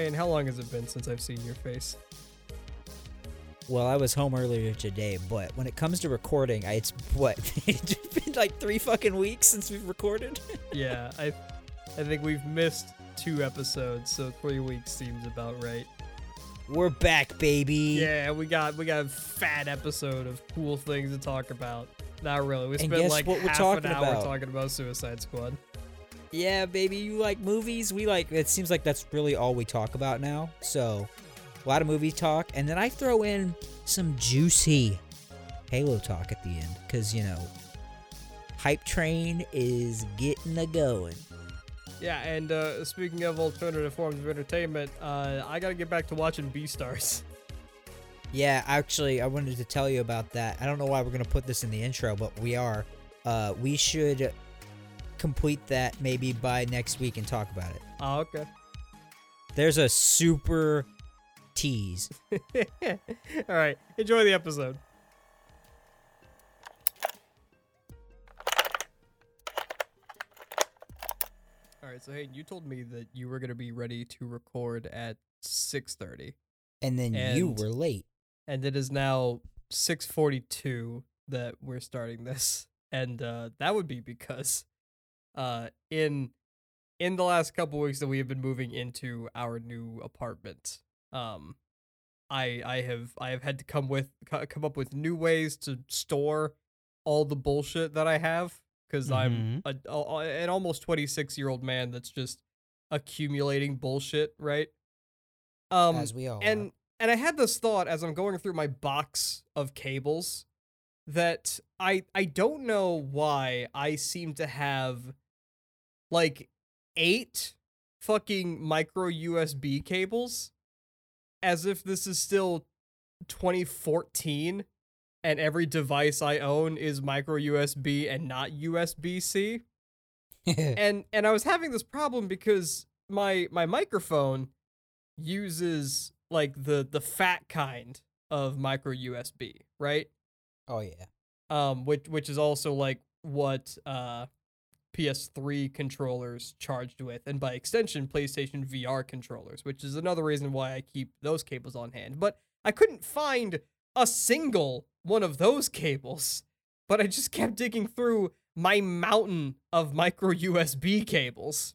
Hey, and how long has it been since I've seen your face? Well, I was home earlier today, but when it comes to recording, I, it's what it's been like three fucking weeks since we've recorded. yeah, I, I think we've missed two episodes, so three weeks seems about right. We're back, baby. Yeah, we got we got a fat episode of cool things to talk about. Not really. We spent like what we're half talking an hour about? talking about Suicide Squad. Yeah, baby. You like movies? We like. It seems like that's really all we talk about now. So, a lot of movie talk, and then I throw in some juicy Halo talk at the end, because you know, hype train is getting a going. Yeah, and uh, speaking of alternative forms of entertainment, uh, I gotta get back to watching Beastars. Yeah, actually, I wanted to tell you about that. I don't know why we're gonna put this in the intro, but we are. Uh, we should complete that maybe by next week and talk about it. Oh, okay. There's a super tease. All right, enjoy the episode. All right, so hey, you told me that you were gonna be ready to record at six thirty, And then you were late. and it is now six forty-two that we're starting this, and uh, that would be because, uh, in in the last couple weeks that we have been moving into our new apartment, um, I I have I have had to come with come up with new ways to store all the bullshit that I have because I'm a, a- an almost 26 year old man that's just accumulating bullshit, right? Um, as we all and and I had this thought as I'm going through my box of cables that I I don't know why I seem to have like eight fucking micro USB cables as if this is still 2014 and every device I own is micro USB and not USB-C and and I was having this problem because my my microphone uses like the the fat kind of micro USB, right? Oh yeah. Um, which which is also like what uh PS3 controllers charged with, and by extension, PlayStation VR controllers, which is another reason why I keep those cables on hand. But I couldn't find a single one of those cables, but I just kept digging through my mountain of micro USB cables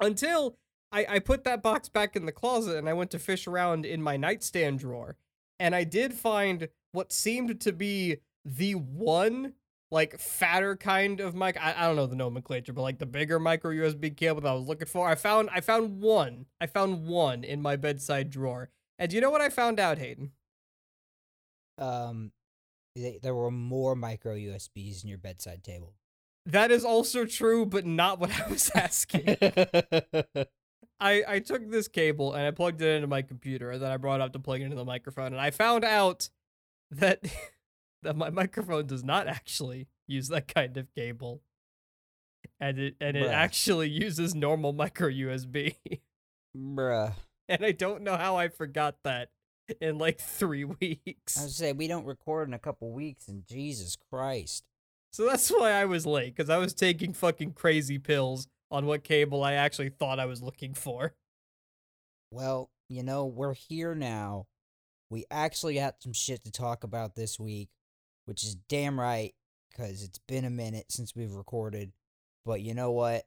until I, I put that box back in the closet and I went to fish around in my nightstand drawer. And I did find what seemed to be the one like fatter kind of mic. I, I don't know the nomenclature, but like the bigger micro USB cable that I was looking for. I found I found one. I found one in my bedside drawer. And do you know what I found out, Hayden? Um, they, there were more micro USBs in your bedside table. That is also true, but not what I was asking. I, I took this cable and I plugged it into my computer and then I brought it up to plug it into the microphone and I found out that that my microphone does not actually use that kind of cable. And it and it Bruh. actually uses normal micro USB. Bruh. and I don't know how I forgot that in like 3 weeks. I was say we don't record in a couple weeks, and Jesus Christ. So that's why I was late cuz I was taking fucking crazy pills on what cable I actually thought I was looking for. Well, you know, we're here now. We actually got some shit to talk about this week, which is damn right, because it's been a minute since we've recorded. But you know what?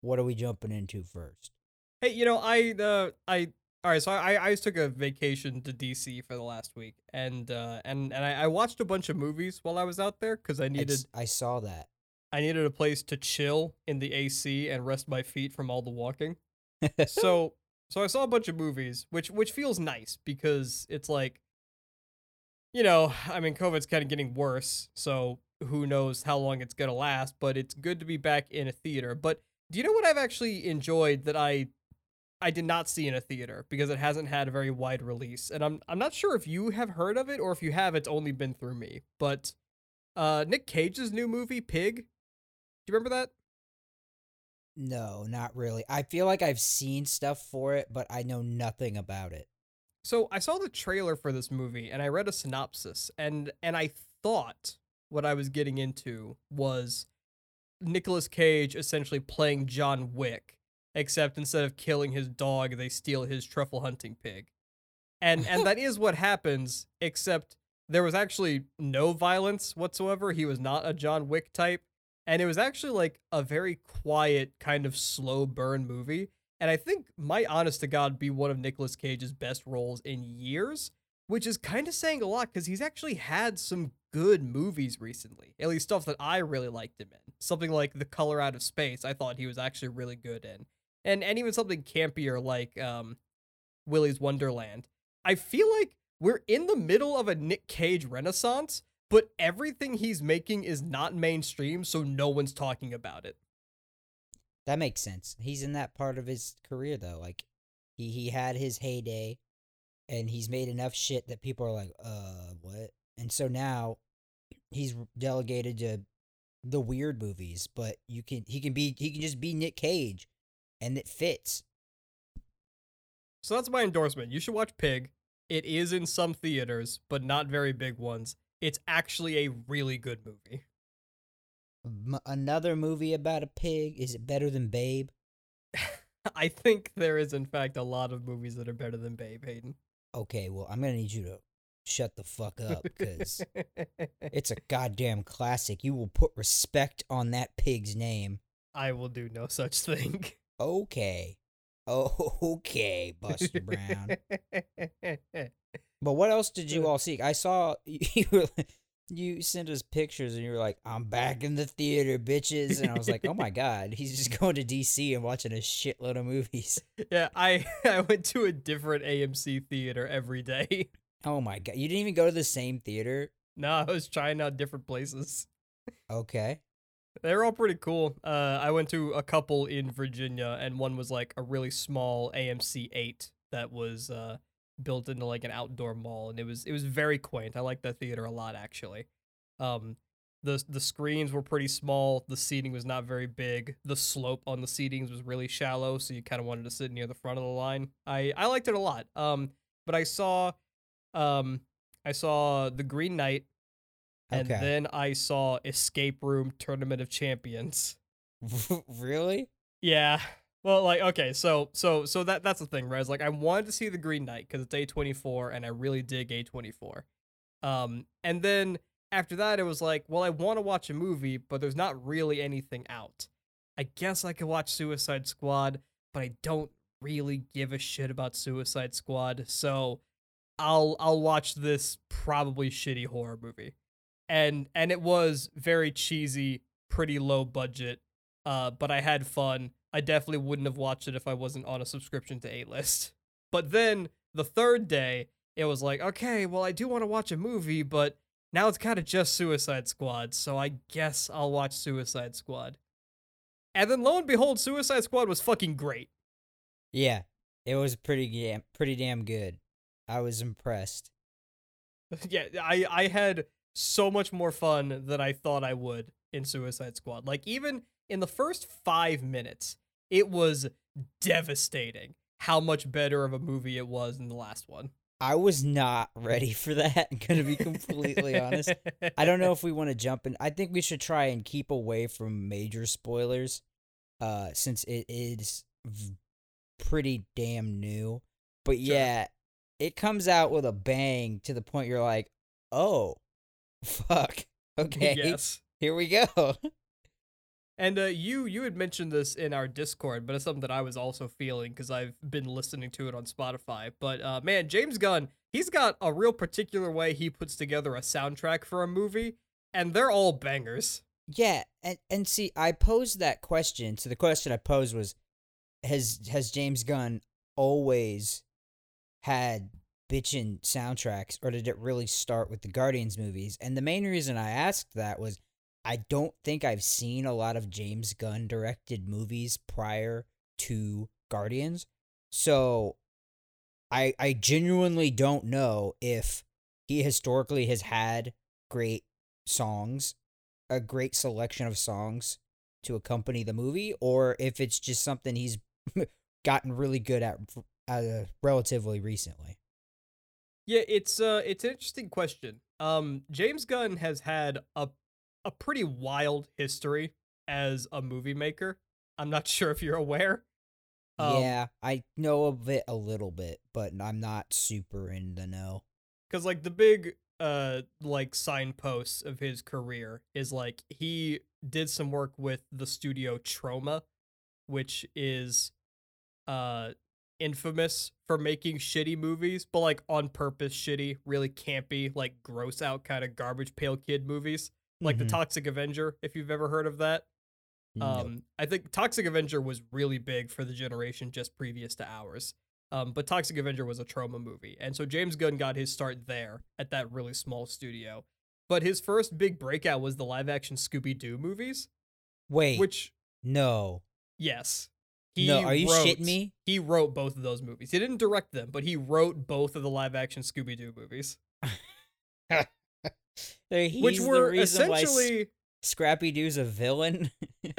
What are we jumping into first? Hey, you know, I uh I all right, so I I just took a vacation to DC for the last week, and uh and and I, I watched a bunch of movies while I was out there because I needed I saw that. I needed a place to chill in the AC and rest my feet from all the walking. so so I saw a bunch of movies, which which feels nice because it's like, you know, I mean, COVID's kind of getting worse, so who knows how long it's gonna last. But it's good to be back in a theater. But do you know what I've actually enjoyed that I I did not see in a theater because it hasn't had a very wide release, and I'm I'm not sure if you have heard of it or if you have, it's only been through me. But uh, Nick Cage's new movie Pig, do you remember that? No, not really. I feel like I've seen stuff for it, but I know nothing about it. So I saw the trailer for this movie and I read a synopsis and and I thought what I was getting into was Nicolas Cage essentially playing John Wick except instead of killing his dog, they steal his truffle hunting pig. And and that is what happens, except there was actually no violence whatsoever. He was not a John Wick type, and it was actually like a very quiet kind of slow burn movie. And I think might honest to God be one of Nicolas Cage's best roles in years, which is kind of saying a lot because he's actually had some good movies recently. At least stuff that I really liked him in. Something like The Color Out of Space, I thought he was actually really good in. And and even something campier like um Willy's Wonderland. I feel like we're in the middle of a Nick Cage renaissance, but everything he's making is not mainstream, so no one's talking about it. That makes sense. He's in that part of his career though. Like he he had his heyday and he's made enough shit that people are like, "Uh, what?" And so now he's delegated to the weird movies, but you can he can be he can just be Nick Cage and it fits. So that's my endorsement. You should watch Pig. It is in some theaters, but not very big ones. It's actually a really good movie. M- another movie about a pig. Is it better than Babe? I think there is, in fact, a lot of movies that are better than Babe, Hayden. Okay, well, I'm gonna need you to shut the fuck up because it's a goddamn classic. You will put respect on that pig's name. I will do no such thing. Okay. Okay, Buster Brown. But what else did you all see? I saw you were, you sent us pictures and you were like, "I'm back in the theater, bitches," and I was like, "Oh my god, he's just going to DC and watching a shitload of movies." yeah, I I went to a different AMC theater every day. Oh my god, you didn't even go to the same theater. No, I was trying out different places. Okay. They're all pretty cool. Uh, I went to a couple in Virginia, and one was like a really small AMC eight that was uh, built into like an outdoor mall, and it was it was very quaint. I like that theater a lot, actually. Um, the the screens were pretty small. The seating was not very big. The slope on the seatings was really shallow, so you kind of wanted to sit near the front of the line. I I liked it a lot. Um, but I saw, um, I saw the Green Knight and Okay. then I saw Escape Room Tournament of Champions. really? Yeah. Well, like okay, so so so that that's the thing, right? It's like I wanted to see the Green Knight because it's A24 and I really dig A24. Um and then after that it was like, well, I want to watch a movie, but there's not really anything out. I guess I could watch Suicide Squad, but I don't really give a shit about Suicide Squad, so I'll I'll watch this probably shitty horror movie. And and it was very cheesy, pretty low budget, uh, but I had fun. I definitely wouldn't have watched it if I wasn't on a subscription to A List. But then the third day, it was like, okay, well, I do want to watch a movie, but now it's kind of just Suicide Squad, so I guess I'll watch Suicide Squad. And then lo and behold, Suicide Squad was fucking great. Yeah. It was pretty damn pretty damn good. I was impressed. yeah, I I had so much more fun than I thought I would in Suicide Squad. Like even in the first 5 minutes, it was devastating how much better of a movie it was than the last one. I was not ready for that. I'm gonna be completely honest. I don't know if we want to jump in. I think we should try and keep away from major spoilers, uh, since it is pretty damn new. But Sure. yeah, it comes out with a bang to the point you're like, oh, fuck. Okay, yes. here we go. And uh, you you had mentioned this in our Discord, but it's something that I was also feeling because I've been listening to it on Spotify. But uh, man, James Gunn, he's got a real particular way he puts together a soundtrack for a movie, and they're all bangers. Yeah, and and see, I posed that question. So the question I posed was, has has James Gunn always had bitchin' soundtracks, or did it really start with the Guardians movies? And the main reason I asked that was, I don't think I've seen a lot of James Gunn directed movies prior to Guardians, so I I genuinely don't know if he historically has had great songs a great selection of songs to accompany the movie, or if it's just something he's gotten really good at uh, relatively recently. Yeah, it's uh it's an interesting question. Um James Gunn has had a a pretty wild history as a movie maker. I'm not sure if you're aware. Um, yeah, I know of it a little bit, but I'm not super in the know. because like the big uh like signposts of his career is like he did some work with the studio Troma, which is uh infamous for making shitty movies, but like on purpose shitty, really campy, like gross out kind of garbage pail kid movies. Like Mhm. the Toxic Avenger, if you've ever heard of that. Um, I think Toxic Avenger was really big for the generation just previous to ours. Um, but Toxic Avenger was a Troma movie, and so James Gunn got his start there at that really small studio. But his first big breakout was the live action Scooby Doo movies, Wait, which no, yes, no, are you wrote- shitting me? He wrote both of those movies. He didn't direct them, but he wrote both of the live action Scooby Doo movies, He's which the were reason why essentially Scrappy Doo's a villain.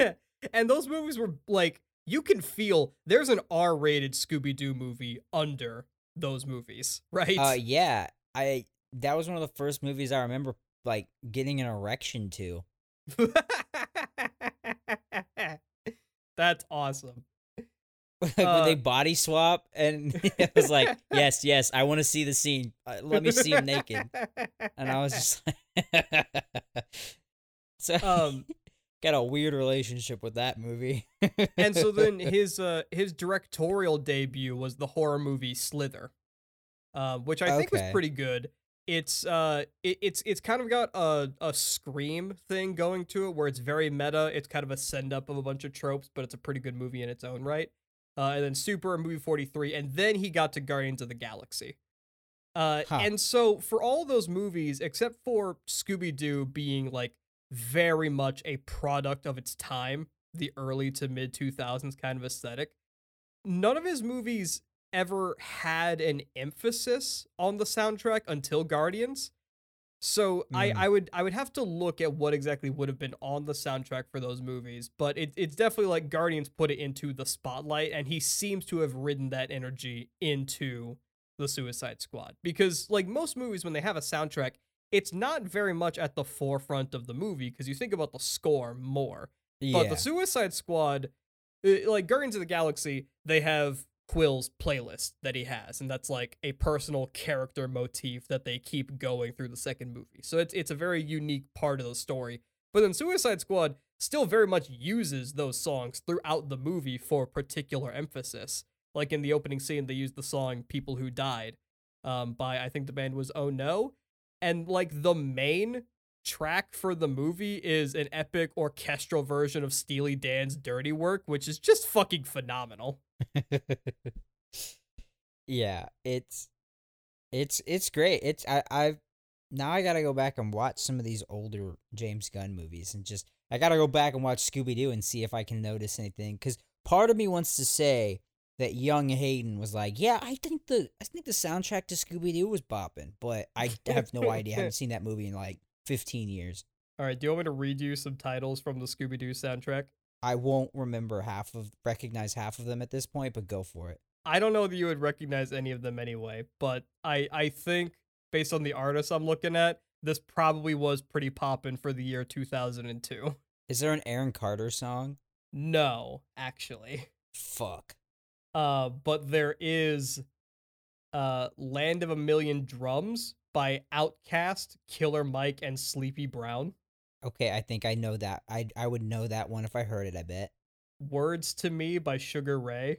and those movies were like you can feel there's an R-rated Scooby Doo movie under those movies, right? uh, yeah, I that was one of the first movies I remember like getting an erection to. That's awesome. like when they Uh, body swap, and it was like, yes, yes, I want to see the scene. Uh, let me see him naked. And I was just like, so um got a weird relationship with that movie. and so then his uh his directorial debut was the horror movie Slither, uh, which I think was pretty good. It's uh it, it's it's kind of got a a scream thing going to it where it's very meta. It's kind of a send up of a bunch of tropes, but it's a pretty good movie in its own right. Uh, and then Super and movie 43, and then he got to Guardians of the Galaxy. Uh, Huh. and so for all those movies, except for Scooby Doo being like very much a product of its time, the early to mid 2000s kind of aesthetic, none of his movies ever had an emphasis on the soundtrack until Guardians. So I, Mm. I would I would have to look at what exactly would have been on the soundtrack for those movies, but it, it's definitely like Guardians put it into the spotlight, and he seems to have ridden that energy into the Suicide Squad because like most movies when they have a soundtrack, it's not very much at the forefront of the movie because you think about the score more. But the Suicide Squad, uh, like Guardians of the Galaxy, they have Quill's playlist that he has, and that's like a personal character motif that they keep going through the second movie. So it's it's a very unique part of the story. But then Suicide Squad still very much uses those songs throughout the movie for particular emphasis. Like in the opening scene, they use the song "People Who Died" um, by I think the band was Oh No, and like the main track for the movie is an epic orchestral version of Steely Dan's Dirty Work, which is just fucking phenomenal. yeah, it's it's it's great. It's I I've now I gotta go back and watch some of these older James Gunn movies and just I gotta go back and watch Scooby Doo and see if I can notice anything. Because part of me wants to say that young Hayden was like, yeah, I think the I think the soundtrack to Scooby Doo was bopping, but I have no idea. I haven't seen that movie in like fifteen years. All right, do you want me to read you some titles from the Scooby Doo soundtrack? I won't remember half of recognize half of them at this point, but go for it. I don't know that you would recognize any of them anyway, but I I think based on the artists I'm looking at, this probably was pretty poppin' for the year 2002. Is there an Aaron Carter song? No, actually. Fuck. Uh, but there is uh Land of a Million Drums by OutKast, Killer Mike, and Sleepy Brown. Okay, I think I know that. I I would know that one if I heard it. I bet Words to Me by Sugar Ray.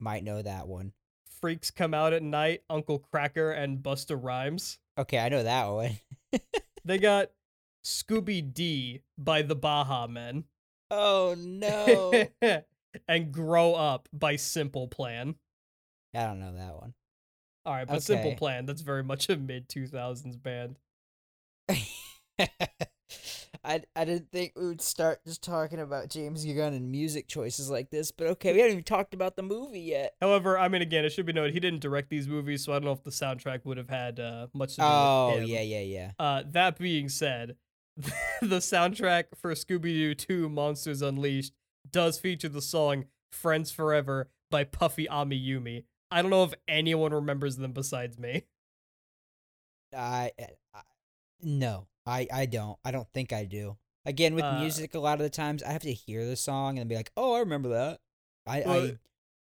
might know that one. Freaks Come Out at Night, Uncle Kracker, and Busta Rhymes. Okay, I know that one. They got Scooby D by the Baha Men. oh no! and Grow Up by Simple Plan. I don't know that one. All right, but Simple Plan, that's very much a mid 2000s band. I I didn't think we would start just talking about James Gunn and music choices like this, but okay, we haven't even talked about the movie yet. However, I mean, again, it should be noted he didn't direct these movies, so I don't know if the soundtrack would have had uh, much to do Oh with him. yeah, yeah, yeah. Uh, that being said, the soundtrack for Scooby Doo 2 Monsters Unleashed does feature the song Friends Forever by Puffy Amiyumi. I don't know if anyone remembers them besides me. I, I no, I I don't. I don't think I do. Again, with Uh, music, a lot of the times I have to hear the song and be like, "Oh, I remember that." I, Well- I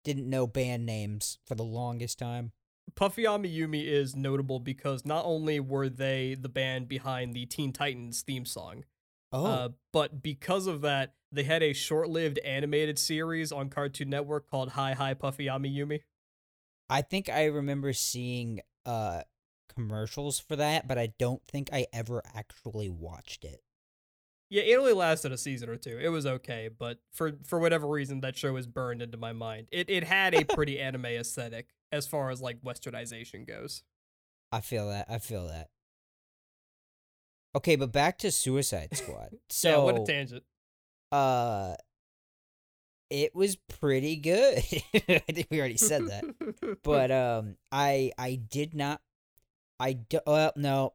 didn't know band names for the longest time. Puffy Amiyumi is notable because not only were they the band behind the Teen Titans theme song, Oh, uh, but because of that, they had a short-lived animated series on Cartoon Network called Hi Hi Puffy Amiyumi. I think I remember seeing uh commercials for that, but I don't think I ever actually watched it. Yeah, it only lasted a season or two. It was okay, but for for whatever reason, that show is burned into my mind. It it had a pretty anime aesthetic as far as like westernization goes. I feel that. I feel that. Okay, but back to Suicide Squad. So, yeah, what a tangent. uh, it was pretty good. I think we already said that. but um i i did not i do, well no.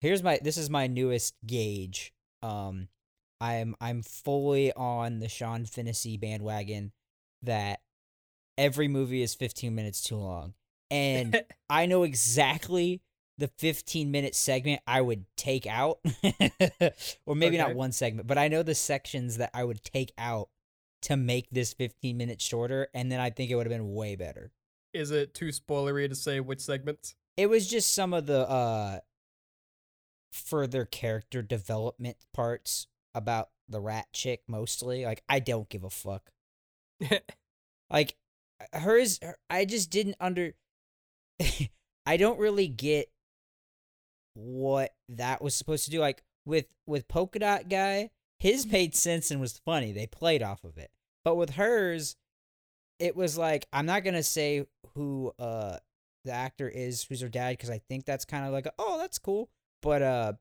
Here's my this is my newest gauge. Um i'm i'm fully on the sean Finney bandwagon that every movie is 15 minutes too long. And i know exactly the 15 minute segment i would take out or maybe not one segment but i know the sections that i would take out to make this 15 minutes shorter and then i think it would have been way better. Is it too spoilery to say which segments? It was just some of the uh further character development parts about the rat chick mostly like i don't give a fuck. Like hers her- i just didn't under i don't really get what that was supposed to do like with with polka dot guy his made sense and was funny they played off of it. But with hers it was like i'm not gonna say who uh the actor is who's her dad because i think that's kind of like a, oh that's cool but uh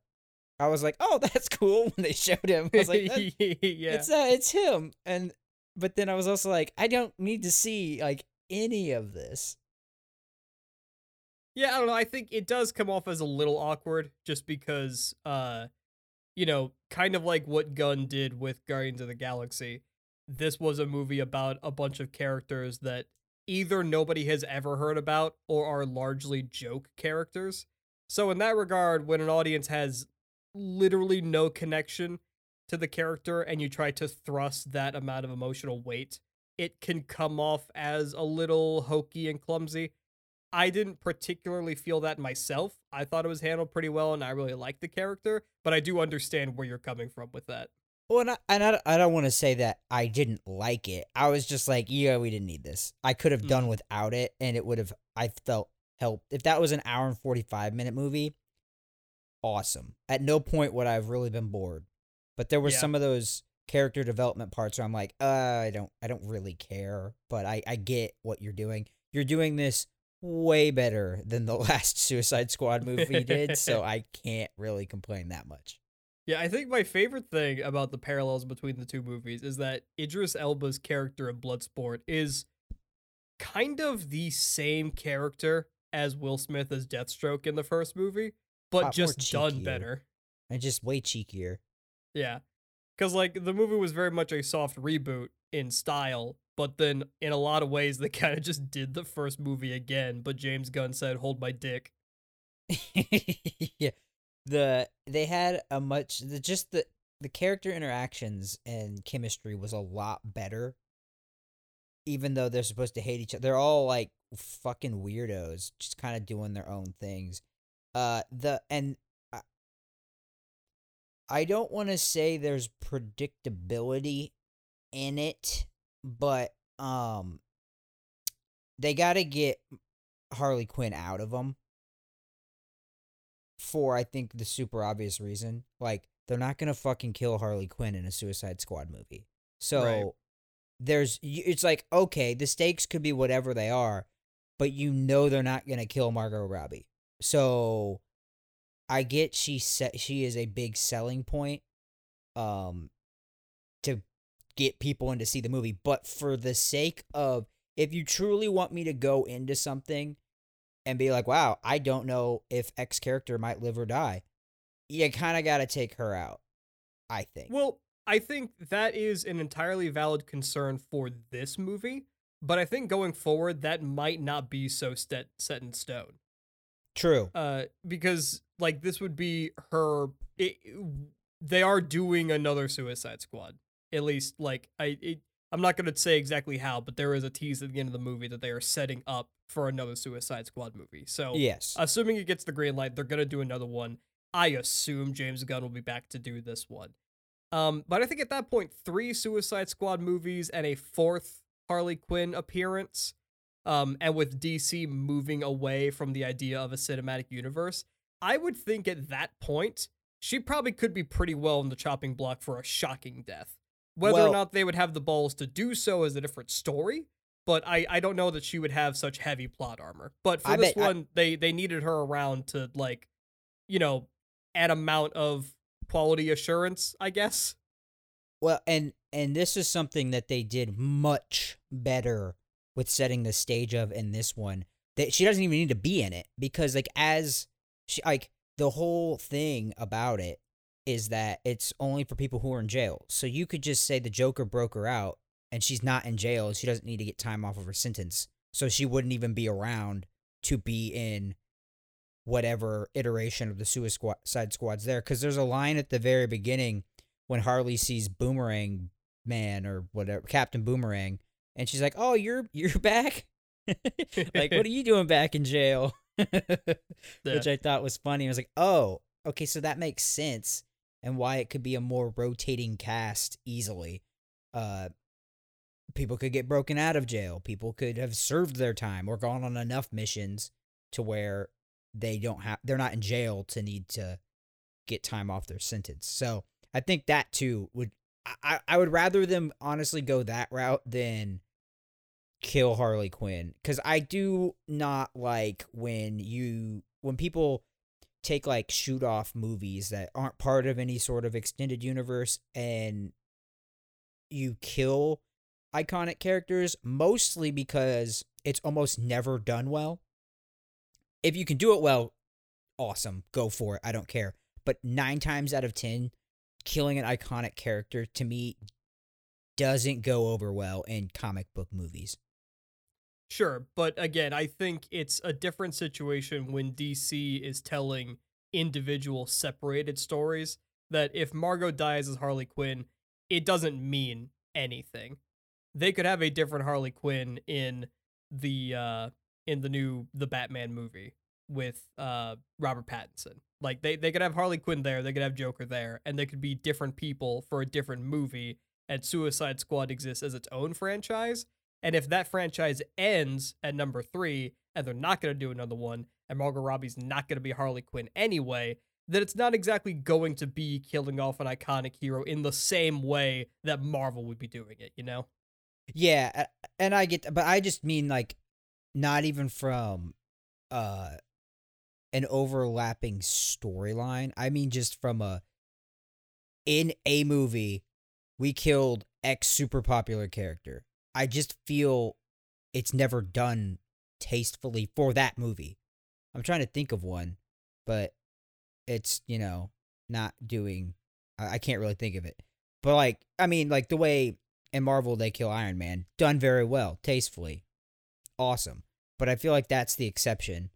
i was like oh that's cool when they showed him i was like yeah. it's uh, it's him and but then i was also like i don't need to see like any of this Yeah, I don't know. I think it does come off as a little awkward just because uh you know, kind of like what Gunn did with Guardians of the Galaxy. This was a movie about a bunch of characters that either nobody has ever heard about or are largely joke characters. So in that regard, when an audience has literally no connection to the character and you try to thrust that amount of emotional weight, it can come off as a little hokey and clumsy. I didn't particularly feel that myself. I thought it was handled pretty well and I really liked the character, but I do understand where you're coming from with that. Well and i, and I, I don't want to say that i didn't like it. I was just like yeah we didn't need this. I could have done without it and it would have i felt helped. If that was an hour and 45 minute movie awesome. At no point would i have really been bored. But there were Yeah. some of those character development parts where i'm like uh i don't i don't really care but i i get what you're doing. You're doing this way better than the last suicide squad movie did so i can't really complain that much Yeah, I think my favorite thing about the parallels between the two movies is that Idris Elba's character in Bloodsport is kind of the same character as Will Smith as Deathstroke in the first movie, but ah, just done better. and just way cheekier Yeah. Cuz like the movie was very much a soft reboot in style, but then in a lot of ways they kind of just did the first movie again, but James Gunn said hold my dick. yeah the they had a much the just the the character interactions and chemistry was a lot better. Even though they're supposed to hate each other they're all like fucking weirdos just kind of doing their own things. Uh the and I, I don't want to say there's predictability in it but um they got to get Harley Quinn out of them for I think the super obvious reason. Like they're not gonna fucking kill Harley Quinn in a Suicide Squad movie. So Right. there's it's like okay, the stakes could be whatever they are, but you know they're not gonna kill Margot Robbie. So I get she set she is a big selling point, um, to get people in to see the movie. But for the sake of if you truly want me to go into something and be like, wow, I don't know if X character might live or die, you kind of got to take her out. I think. Well, I think that is an entirely valid concern for this movie, but I think going forward that might not be so set set in stone. True. Uh, because like this would be her. It, they are doing another Suicide Squad. At least like I. It, I'm not going to say exactly how, but there is a tease at the end of the movie that they are setting up for another Suicide Squad movie. So, Yes. assuming it gets the green light, they're going to do another one. I assume James Gunn will be back to do this one. Um, but I think at that point, three Suicide Squad movies and a fourth Harley Quinn appearance, um, and with DC moving away from the idea of a cinematic universe, I would think at that point, she probably could be pretty well in the chopping block for a shocking death. Whether Well- or not they would have the balls to do so is a different story. But I, I don't know that she would have such heavy plot armor. But for I this bet- I- one, they they needed her around to like, you know, an amount of quality assurance, I guess. Well, and and this is something that they did much better with setting the stage of in this one. That she doesn't even need to be in it because like as she like the whole thing about it is that it's only for people who are in jail. So you could just say the Joker broke her out and she's not in jail she doesn't need to get time off of her sentence. So she wouldn't even be around to be in whatever iteration of the Suicide Squad's there. Because there's a line at the very beginning when Harley sees Boomerang Man or whatever Captain Boomerang, and she's like, "Oh, you're you're back. like, what are you doing back in jail?" Which I thought was funny. I was like, "Oh, okay, so that makes sense, and why it could be a more rotating cast easily. Uh, people could get broken out of jail. People could have served their time or gone on enough missions to where they don't have they're not in jail to need to get time off their sentence. So I think that too would I, I would rather them honestly go that route than kill Harley Quinn cuz I do not like when you when people take like shoot off movies that aren't part of any sort of extended universe and you kill iconic characters mostly because it's almost never done well. If you can do it well, awesome, go for it. I don't care. But 9 times out of 10 killing an iconic character to me doesn't go over well in comic book movies. Sure, but again, I think it's a different situation when DC is telling individual separated stories that if Margot dies as Harley Quinn, it doesn't mean anything. They could have a different Harley Quinn in the uh in the new the Batman movie with uh Robert Pattinson. Like they they could have Harley Quinn there, they could have Joker there, and they could be different people for a different movie and Suicide Squad exists as its own franchise. And if that franchise ends at number three and they're not going to do another one, and Margot Robbie's not going to be Harley Quinn anyway, then it's not exactly going to be killing off an iconic hero in the same way that Marvel would be doing it, you know? Yeah, and I get but I just mean like not even from uh an overlapping storyline. I mean just from a in a movie we killed X super popular character. I just feel it's never done tastefully for that movie. I'm trying to think of one, but it's, you know, not doing I, can't really think of it. But like I mean like the way in Marvel they kill Iron Man, done very well, tastefully. Awesome. But I feel like that's the exception.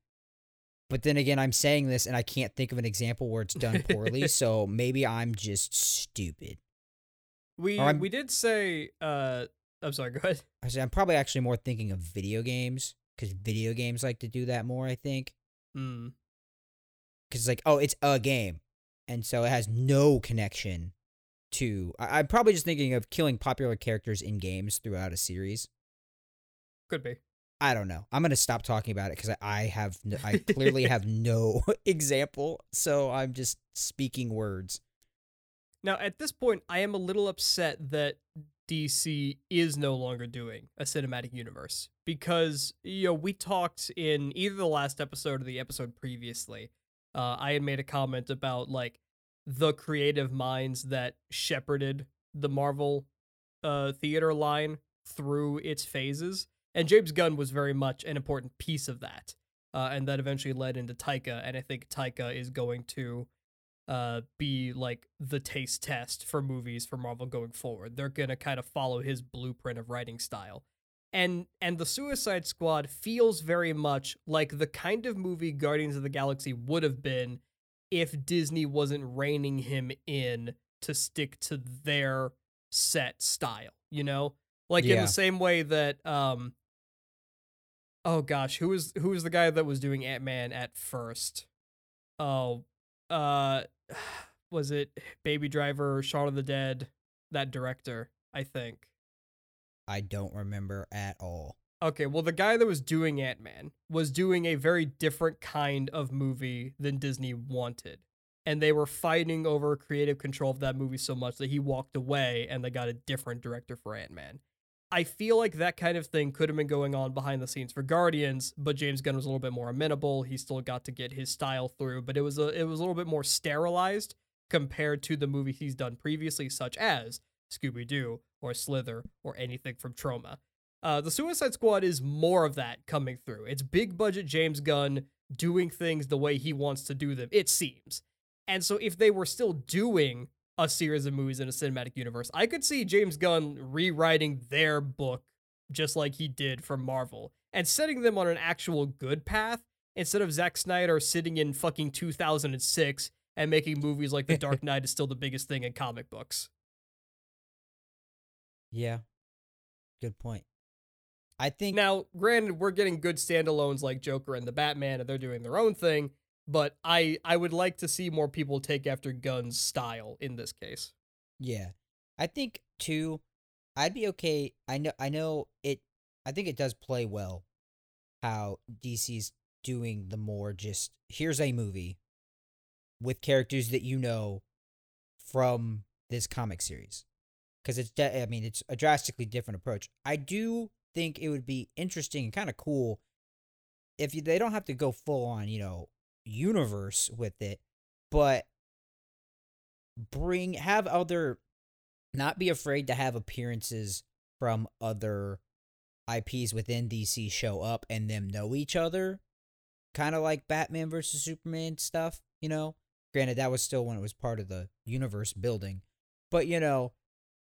But then again, I'm saying this and I can't think of an example where it's done poorly, so maybe I'm just stupid. We we did say uh I'm sorry, go ahead. I say I'm probably actually more thinking of video games because video games like to do that more. I think Hmm. because it's like, oh, it's a game, and so it has no connection to. I, I'm probably just thinking of killing popular characters in games throughout a series. Could be. I don't know. I'm gonna stop talking about it because I, I have no, I clearly have no example, so I'm just speaking words. Now, at this point, I am a little upset that DC is no longer doing a cinematic universe because, you know, we talked in either the last episode or the episode previously. Uh, I had made a comment about like the creative minds that shepherded the Marvel uh, theater line through its phases. And James Gunn was very much an important piece of that. Uh, and that eventually led into Taika. And I think Taika is going to uh be like the taste test for movies for Marvel going forward. They're going to kind of follow his blueprint of writing style. And and the Suicide Squad feels very much like the kind of movie Guardians of the Galaxy would have been if Disney wasn't reining him in to stick to their set style, you know? Like in the same way that um Oh gosh, who was who was the guy that was doing Ant-Man at first? Oh, uh was it Baby Driver, Shaun of the Dead, that director, I think. I don't remember at all. Okay, well the guy that was doing Ant-Man was doing a very different kind of movie than Disney wanted. And they were fighting over creative control of that movie so much that he walked away and they got a different director for Ant-Man. I feel like that kind of thing could have been going on behind the scenes for Guardians, but James Gunn was a little bit more amenable. He still got to get his style through, but it was a it was a little bit more sterilized compared to the movies he's done previously, such as Scooby Doo or Slither or anything from Troma. Uh, the Suicide Squad is more of that coming through. It's big budget James Gunn doing things the way he wants to do them, it seems. And so if they were still doing a series of movies in a cinematic universe, I could see James Gunn rewriting their book just like he did for Marvel and setting them on an actual good path instead of Zack Snyder sitting in fucking 2006 and making movies like The Dark Knight is still the biggest thing in comic books. Yeah. Good point. I think Now, granted, we're getting good standalones like Joker and the Batman, and they're doing their own thing. But I, I would like to see more people take after Gunn's style in this case. Yeah. I think too I'd be okay. I know I know it I think it does play well how DC's doing the more just here's a movie with characters that you know from this comic series. Cuz it's de- I mean it's a drastically different approach. I do think it would be interesting and kind of cool if you, they don't have to go full on, you know, universe with it, but bring have other not be afraid to have appearances from other IPs within DC show up and them know each other. Kind of like Batman versus Superman stuff, you know? Granted, that was still when it was part of the universe building. But, you know,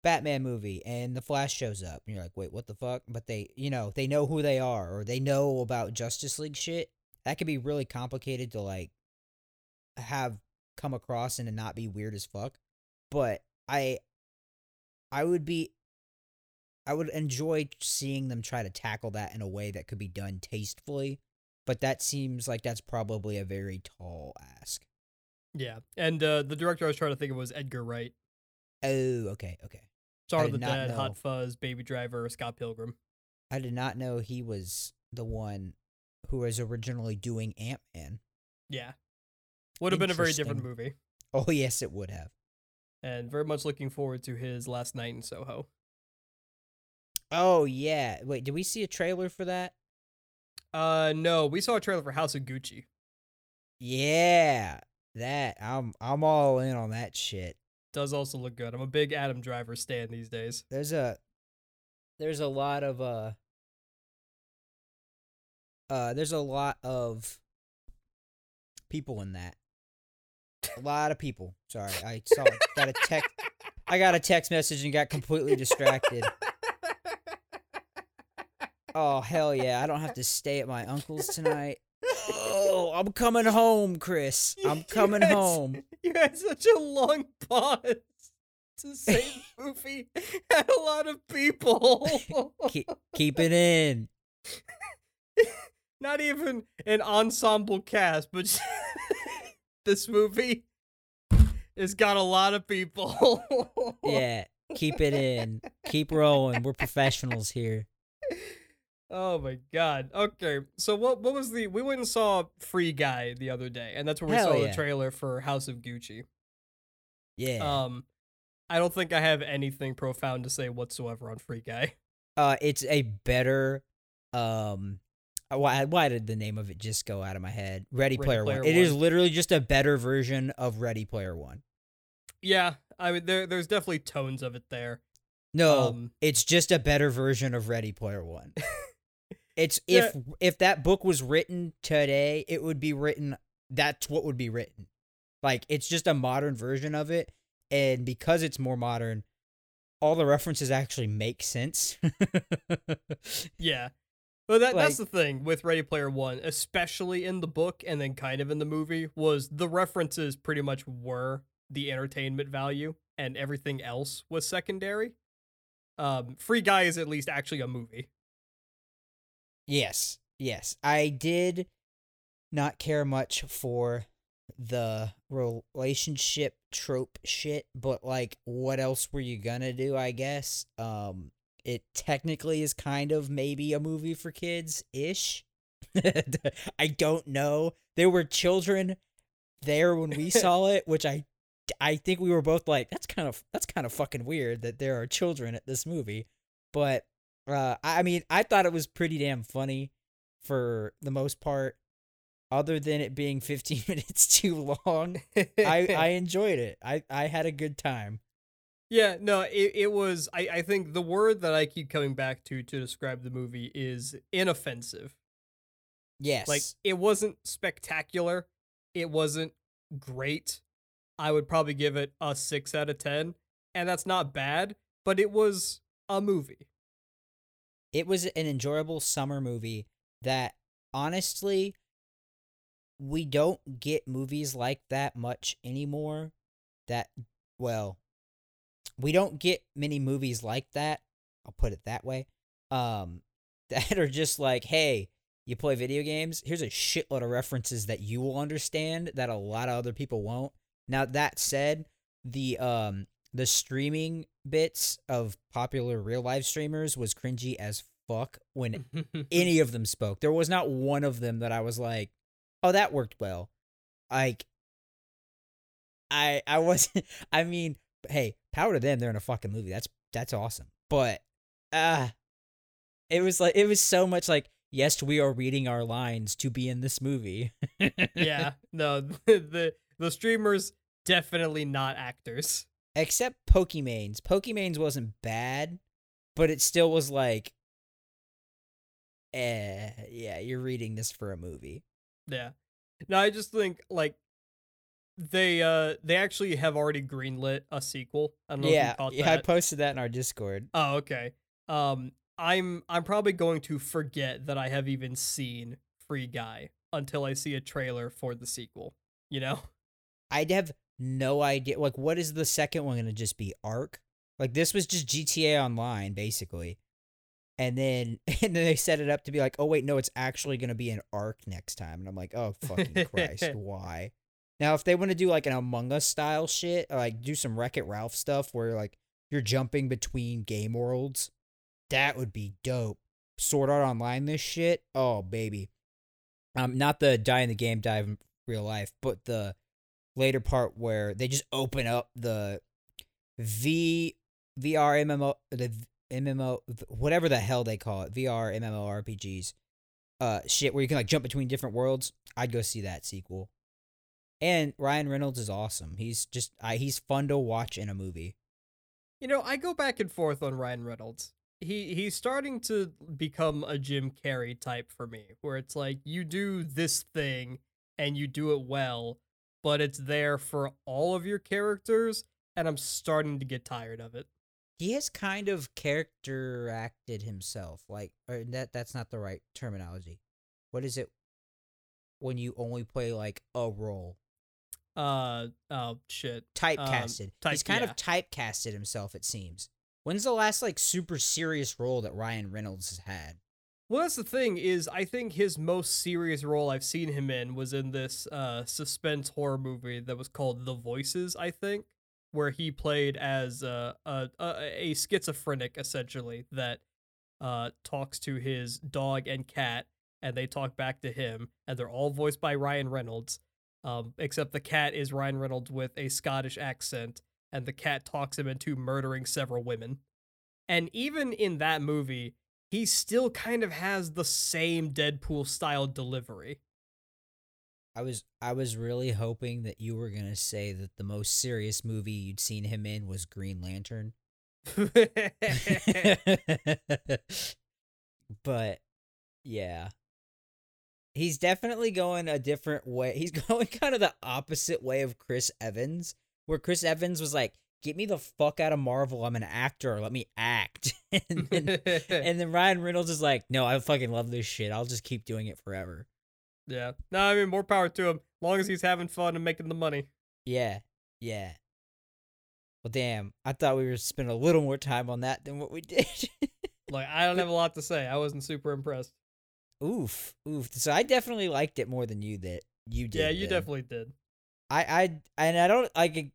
Batman movie and the Flash shows up. And you're like, wait, what the fuck? But they, you know, they know who they are or they know about Justice League shit. That could be really complicated to, like, have come across and to not be weird as fuck. But I I would be I would enjoy seeing them try to tackle that in a way that could be done tastefully, but that seems like that's probably a very tall ask. Yeah. And uh, the director I was trying to think of was Edgar Wright. Oh, okay, okay. Shaun of the Dead, know. Hot Fuzz, Baby Driver, Scott Pilgrim. I did not know he was the one who was originally doing Ant Man. Yeah. Would have been a very different movie. Oh yes, it would have. And very much looking forward to his last night in Soho. Oh yeah. Wait, did we see a trailer for that? Uh no, we saw a trailer for House of Gucci. Yeah. That I'm I'm all in on that shit. Does also look good. I'm a big Adam Driver stan these days. there's a there's a lot of uh uh there's a lot of people in that. A lot of people. Sorry i saw got a text i got a text message and got completely distracted. Oh hell yeah i don't have to stay at my uncle's tonight. Oh i'm coming home chris. I'm coming Yes. home. You had such a long pause to say movie had a lot of people. keep, keep it in Not even an ensemble cast, but this movie has got a lot of people. yeah keep it in keep rolling we're professionals here Oh my god. Okay. So what what was the we went and saw Free Guy the other day, and that's where we Hell saw yeah. the trailer for House of Gucci. yeah Um I don't think I have anything profound to say whatsoever on Free Guy. Uh, it's a better. Um, why? Why did the name of it just go out of my head? Ready, Ready Player, Player One. It is literally just a better version of Ready Player One. Yeah, I mean there there's definitely tones of it there. No, Um, it's just a better version of Ready Player One. it's Yeah. if if that book was written today, it would be written. That's what would be written. Like it's just a modern version of it, and because it's more modern, all the references actually make sense. Yeah. But that that's the thing with Ready Player One, especially in the book and then kind of in the movie, was the references pretty much were the entertainment value and everything else was secondary. um, Free Guy is at least actually a movie. Yes, yes. I did not care much for the relationship trope shit, but like what else were you gonna do, I guess? Um it technically is kind of maybe a movie for kids ish. I don't know. There were children there when we saw it, which I I think we were both like that's kind of that's kind of fucking weird that there are children at this movie. But uh I mean, I thought it was pretty damn funny for the most part other than it being 15 minutes too long. I I enjoyed it. I I had a good time. Yeah, no, it, it was I, I think the word that I keep coming back to to describe the movie is inoffensive. Yes. Like it wasn't spectacular. It wasn't great. I would probably give it a 6 out of 10, and that's not bad, but it was a movie. It was an enjoyable summer movie that honestly we don't get movies like that much anymore. That well, we don't get many movies like that. I'll put it that way. Um, that are just like, hey, you play video games. Here's a shitload of references that you will understand that a lot of other people won't. Now that said, the um the streaming bits of popular real life streamers was cringy as fuck when any of them spoke. There was not one of them that I was like, oh, that worked well. Like, I I wasn't. I mean, hey, power to them. They're in a fucking movie. That's that's awesome. But uh it was like it was so much like yes, we are reading our lines to be in this movie. yeah, no, the, the the streamers definitely not actors. Except Pokimane's. Pokimane's wasn't bad, but it still was like, eh, yeah, you're reading this for a movie. Yeah. No, I just think like they uh they actually have already greenlit a sequel. I don't know yeah, if you caught yeah, that. I posted that in our Discord. Oh, okay. Um I'm I'm probably going to forget that I have even seen Free Guy until I see a trailer for the sequel, you know? I'd have no idea like what is the second one going to just be Arc? Like this was just GTA online basically. And then and then they set it up to be like, "Oh wait, no, it's actually going to be an Arc next time." And I'm like, "Oh fucking Christ, why?" Now, if they want to do like an Among Us style shit, like do some Wreck It Ralph stuff where like you're jumping between game worlds, that would be dope. Sword Art Online, this shit, oh baby. Um, not the die in the game, die in real life, but the later part where they just open up the V VR MMO the MMO whatever the hell they call it VR MMO RPGs uh shit where you can like jump between different worlds. I'd go see that sequel. And Ryan Reynolds is awesome. He's just I, he's fun to watch in a movie. You know, I go back and forth on Ryan Reynolds. He he's starting to become a Jim Carrey type for me, where it's like you do this thing and you do it well, but it's there for all of your characters, and I'm starting to get tired of it. He has kind of character acted himself, like or that that's not the right terminology. What is it when you only play like a role? Uh oh shit. Typecasted. Um, type- He's kind yeah. of typecasted himself, it seems. When's the last like super serious role that Ryan Reynolds has had? Well, that's the thing is, I think his most serious role I've seen him in was in this uh, suspense horror movie that was called The Voices. I think, where he played as uh, a, a a schizophrenic essentially that uh, talks to his dog and cat, and they talk back to him, and they're all voiced by Ryan Reynolds. Um, except the cat is Ryan Reynolds with a Scottish accent, and the cat talks him into murdering several women. And even in that movie, he still kind of has the same Deadpool style delivery. I was I was really hoping that you were gonna say that the most serious movie you'd seen him in was Green Lantern. but yeah. He's definitely going a different way. He's going kind of the opposite way of Chris Evans, where Chris Evans was like, "Get me the fuck out of Marvel. I'm an actor. Let me act." and, then, and then Ryan Reynolds is like, "No, I fucking love this shit. I'll just keep doing it forever." yeah. No, I mean more power to him. Long as he's having fun and making the money. Yeah. Yeah. Well, damn. I thought we were spending a little more time on that than what we did. Like I don't have a lot to say. I wasn't super impressed. Oof, oof. So I definitely liked it more than you that You did. yeah, you then. definitely did. I, I, and I don't like.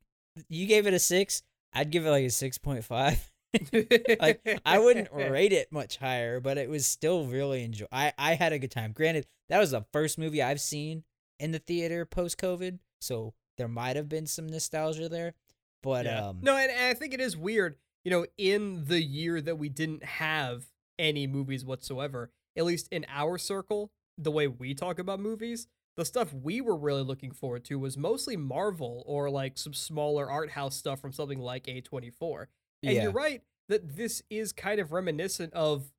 You gave it a six. I'd give it like a six point five. like I wouldn't rate it much higher, but it was still really enjoy. I I had a good time. Granted, that was the first movie I've seen in the theater post COVID, so there might have been some nostalgia there. But Yeah. um, no, and, and I think it is weird. You know, in the year that we didn't have any movies whatsoever, at least in our circle, the way we talk about movies, the stuff we were really looking forward to was mostly Marvel or like some smaller art house stuff from something like A24. And yeah, you're right that this is kind of reminiscent of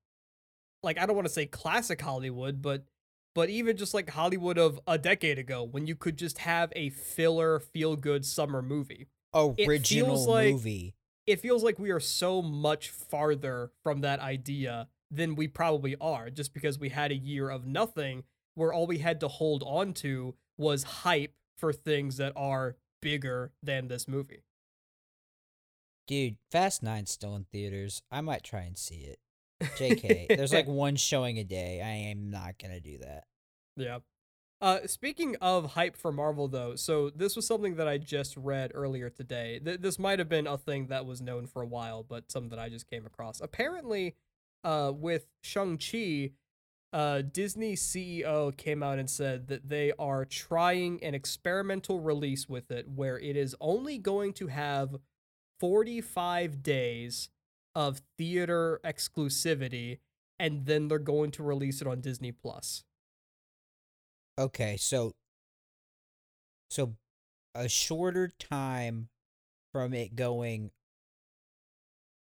like I don't want to say classic Hollywood, but but even just like Hollywood of a decade ago when you could just have a filler feel good summer movie. it original feels like- movie. It feels like we are so much farther from that idea than we probably are just because we had a year of nothing where all we had to hold on to was hype for things that are bigger than this movie. Dude, Fast Nine's still in theaters. I might try and see it. JK, there's like one showing a day. I am not gonna do that. Yeah. Uh, speaking of hype for Marvel, though, so this was something that I just read earlier today. Th- this might have been a thing that was known for a while, but something that I just came across. Apparently, uh, with Shang-Chi, uh, Disney CEO came out and said that they are trying an experimental release with it where it is only going to have 45 days of theater exclusivity, and then they're going to release it on Disney Plus. Okay, so so a shorter time from it going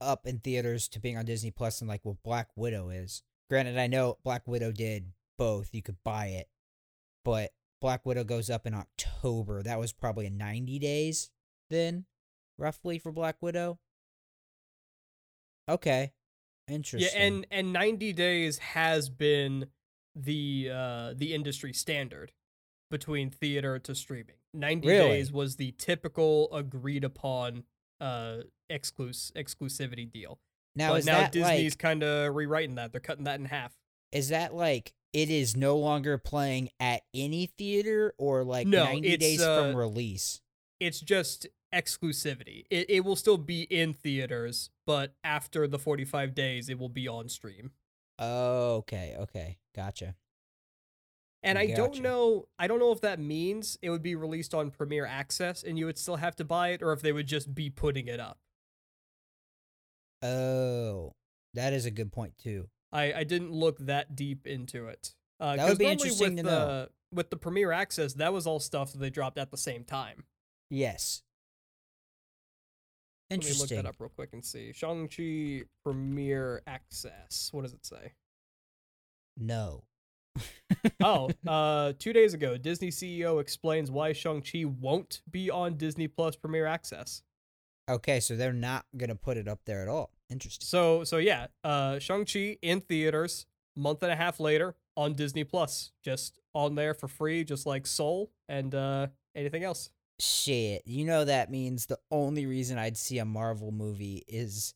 up in theaters to being on Disney Plus and like what Black Widow is. Granted, I know Black Widow did both. You could buy it. But Black Widow goes up in October. That was probably 90 days then, roughly for Black Widow. Okay. Interesting. Yeah, and and 90 days has been the uh the industry standard between theater to streaming. 90 Really? days was the typical agreed upon uh exclus- exclusivity deal. now but is now that Disney's like kind of rewriting that. They're cutting that in half. is that like it is no longer playing at any theater or like No, 90 days uh, from release? It's just exclusivity. It it will still be in theaters, but after the 45 days it will be on stream. Oh, okay, okay. Gotcha. And I don't know I don't know if that means it would be released on Premier Access and you would still have to buy it or if they would just be putting it up. Oh, that is a good point too. I, I didn't look that deep into it. Uh, That would be interesting with to know. the, With the Premier Access, that was all stuff that they dropped at the same time. Yes. Interesting. Let me look that up real quick and see. Shang-Chi Premier Access. What does it say? No. Oh, uh, two days ago, Disney CEO explains why Shang-Chi won't be on Disney Plus Premier Access. Okay, so they're not gonna put it up there at all. Interesting. So, so yeah, uh, Shang-Chi in theaters, month and a half later on Disney Plus, just on there for free, just like Soul and uh, anything else. Shit, you know that means the only reason I'd see a Marvel movie is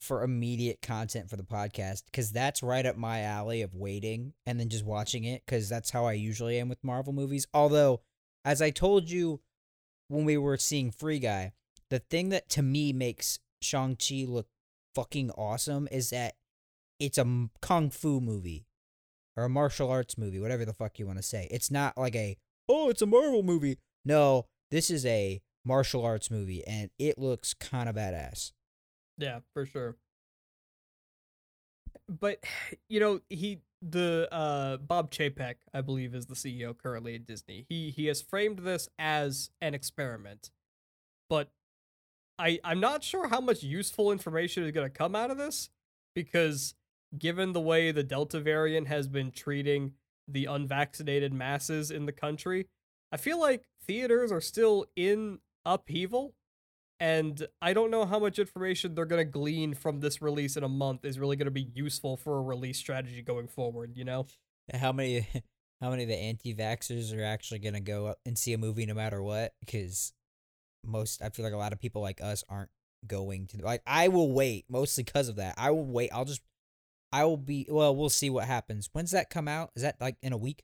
for immediate content for the podcast because that's right up my alley of waiting and then just watching it because that's how I usually am with Marvel movies. Although, as I told you when we were seeing Free Guy, the thing that to me makes Shang-Chi look fucking awesome is that it's a kung fu movie or a martial arts movie, whatever the fuck you want to say. It's not like a, oh, it's a Marvel movie. No, this is a martial arts movie and it looks kind of badass. Yeah, for sure. But you know, he the uh Bob Chapek, I believe, is the CEO currently at Disney. He he has framed this as an experiment. But I I'm not sure how much useful information is going to come out of this because given the way the Delta variant has been treating the unvaccinated masses in the country, I feel like theaters are still in upheaval and I don't know how much information they're going to glean from this release in a month is really going to be useful for a release strategy going forward, you know? How many how many of the anti-vaxxers are actually going to go up and see a movie no matter what cuz most I feel like a lot of people like us aren't going to like I will wait mostly because of that. I will wait. I'll just I will be well, we'll see what happens. When's that come out? Is that like in a week?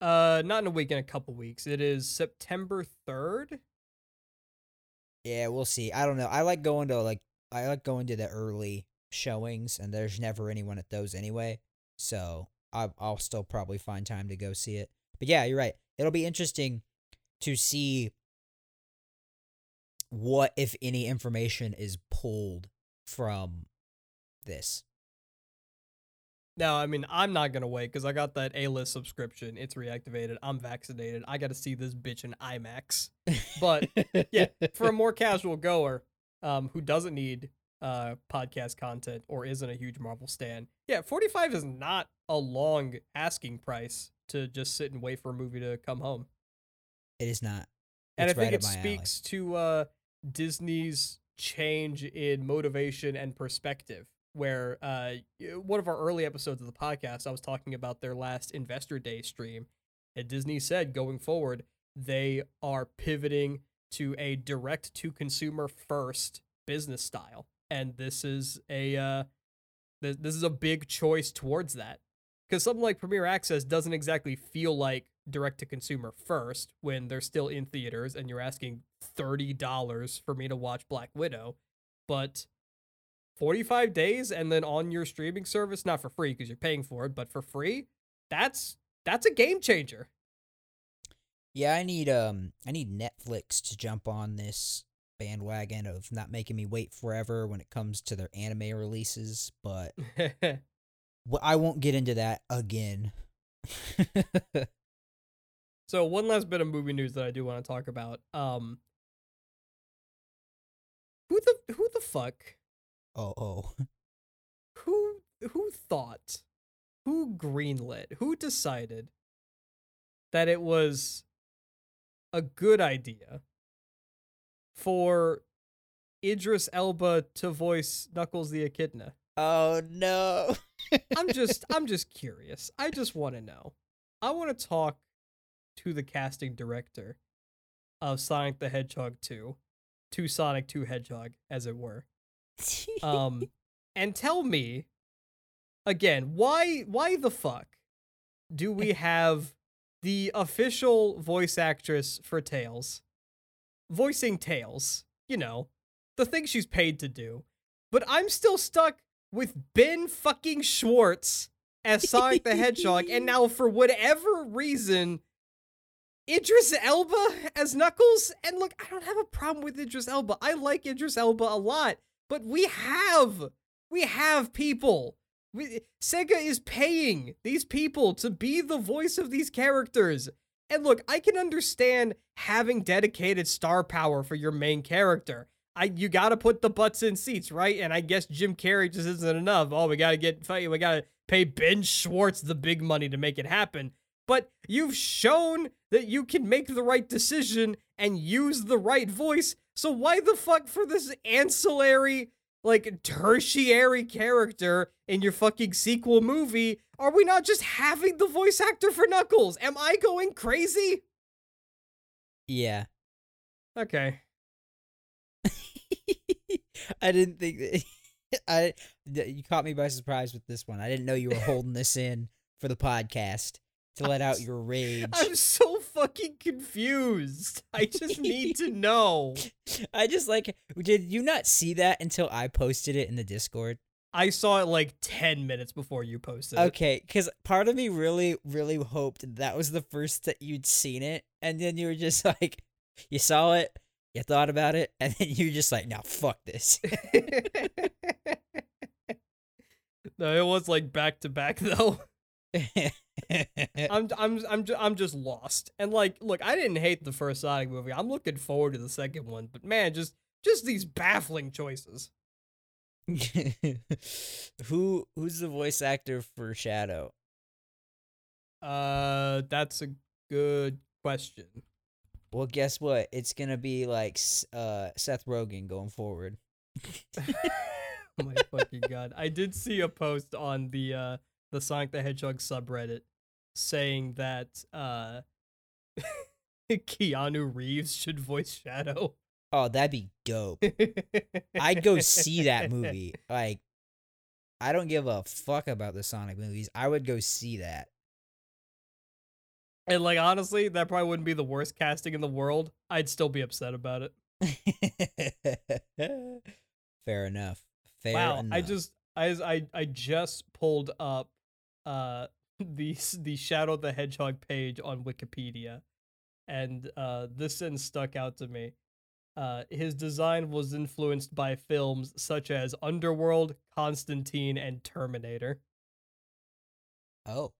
Uh, not in a week, in a couple weeks. It is September third. Yeah, we'll see. I don't know. I like going to like I like going to the early showings and there's never anyone at those anyway. So I'll still probably find time to go see it. But yeah, you're right. It'll be interesting to see what if any information is pulled from this. Now, I mean, I'm not gonna wait because I got that A-list subscription. It's reactivated. I'm vaccinated. I got to see this bitch in IMAX. But, Yeah, for a more casual goer, um, who doesn't need uh podcast content or isn't a huge Marvel stan, yeah, 45 is not a long asking price to just sit and wait for a movie to come home. it is not. and It's I think right it my alley. speaks to uh, Disney's change in motivation and perspective. Where uh, one of our early episodes of the podcast, I was talking about their last Investor Day stream, and Disney said going forward they are pivoting to a direct to consumer first business style, and this is a uh, th- this is a big choice towards that. Because something like Premier Access doesn't exactly feel like direct to consumer first when they're still in theaters and you're asking $30 for me to watch Black Widow, but 45 days and then on your streaming service not for free because you're paying for it, but for free, that's that's a game changer. Yeah, I need um I need Netflix to jump on this bandwagon of not making me wait forever when it comes to their anime releases, but I won't get into that again. so one last bit of movie news that I do want to talk about. Um who the who the fuck oh, oh. who who thought who greenlit who decided that it was a good idea for Idris Elba to voice Knuckles the Echidna. Oh no. I'm just I'm just curious. I just want to know. I want to talk to the casting director of Sonic the Hedgehog 2, to Sonic 2 Hedgehog as it were. Um and tell me again why why the fuck do we have the official voice actress for tails voicing tails you know the thing she's paid to do but i'm still stuck with ben fucking schwartz as sonic the hedgehog and now for whatever reason Idris Elba as Knuckles, and look, I don't have a problem with Idris Elba. I like Idris Elba a lot, but we have we have people. We, Sega is paying these people to be the voice of these characters. And look, I can understand having dedicated star power for your main character. I you got to put the butts in seats, right? And I guess Jim Carrey just isn't enough. Oh, we got to get we got to pay Ben Schwartz the big money to make it happen. But you've shown that you can make the right decision and use the right voice. So why the fuck for this ancillary, like tertiary character in your fucking sequel movie are we not just having the voice actor for Knuckles? Am I going crazy? yeah. Okay. I didn't think that I you caught me by surprise with this one. I didn't know you were holding this in for the podcast to let out your rage. I'm so fucking confused. I just need to know. I just like did you not see that until I posted it in the Discord? I saw it like 10 minutes before you posted it. Okay, because part of me really, really hoped that was the first that you'd seen it, and then you were just like, you saw it, you thought about it, and then you were just like, no, fuck this. no, it was like back to back though. I'm I'm I'm I'm just lost. And like, look, I didn't hate the first Sonic movie. I'm looking forward to the second one, but man, just just these baffling choices. Who who's the voice actor for Shadow? Uh, that's a good question. Well, guess what? It's gonna be like uh Seth Rogen going forward. oh my fucking god! I did see a post on the uh the Sonic the Hedgehog subreddit saying that uh Keanu Reeves should voice Shadow. Oh, that'd be dope. I'd go see that movie. Like, I don't give a fuck about the Sonic movies. I would go see that. And like honestly, that probably wouldn't be the worst casting in the world. I'd still be upset about it. Fair enough. Fair wow, enough. I just I I I just pulled up uh the the Shadow the Hedgehog page on Wikipedia, and uh this sentence stuck out to me. Uh, his design was influenced by films such as Underworld, Constantine, and Terminator. Oh.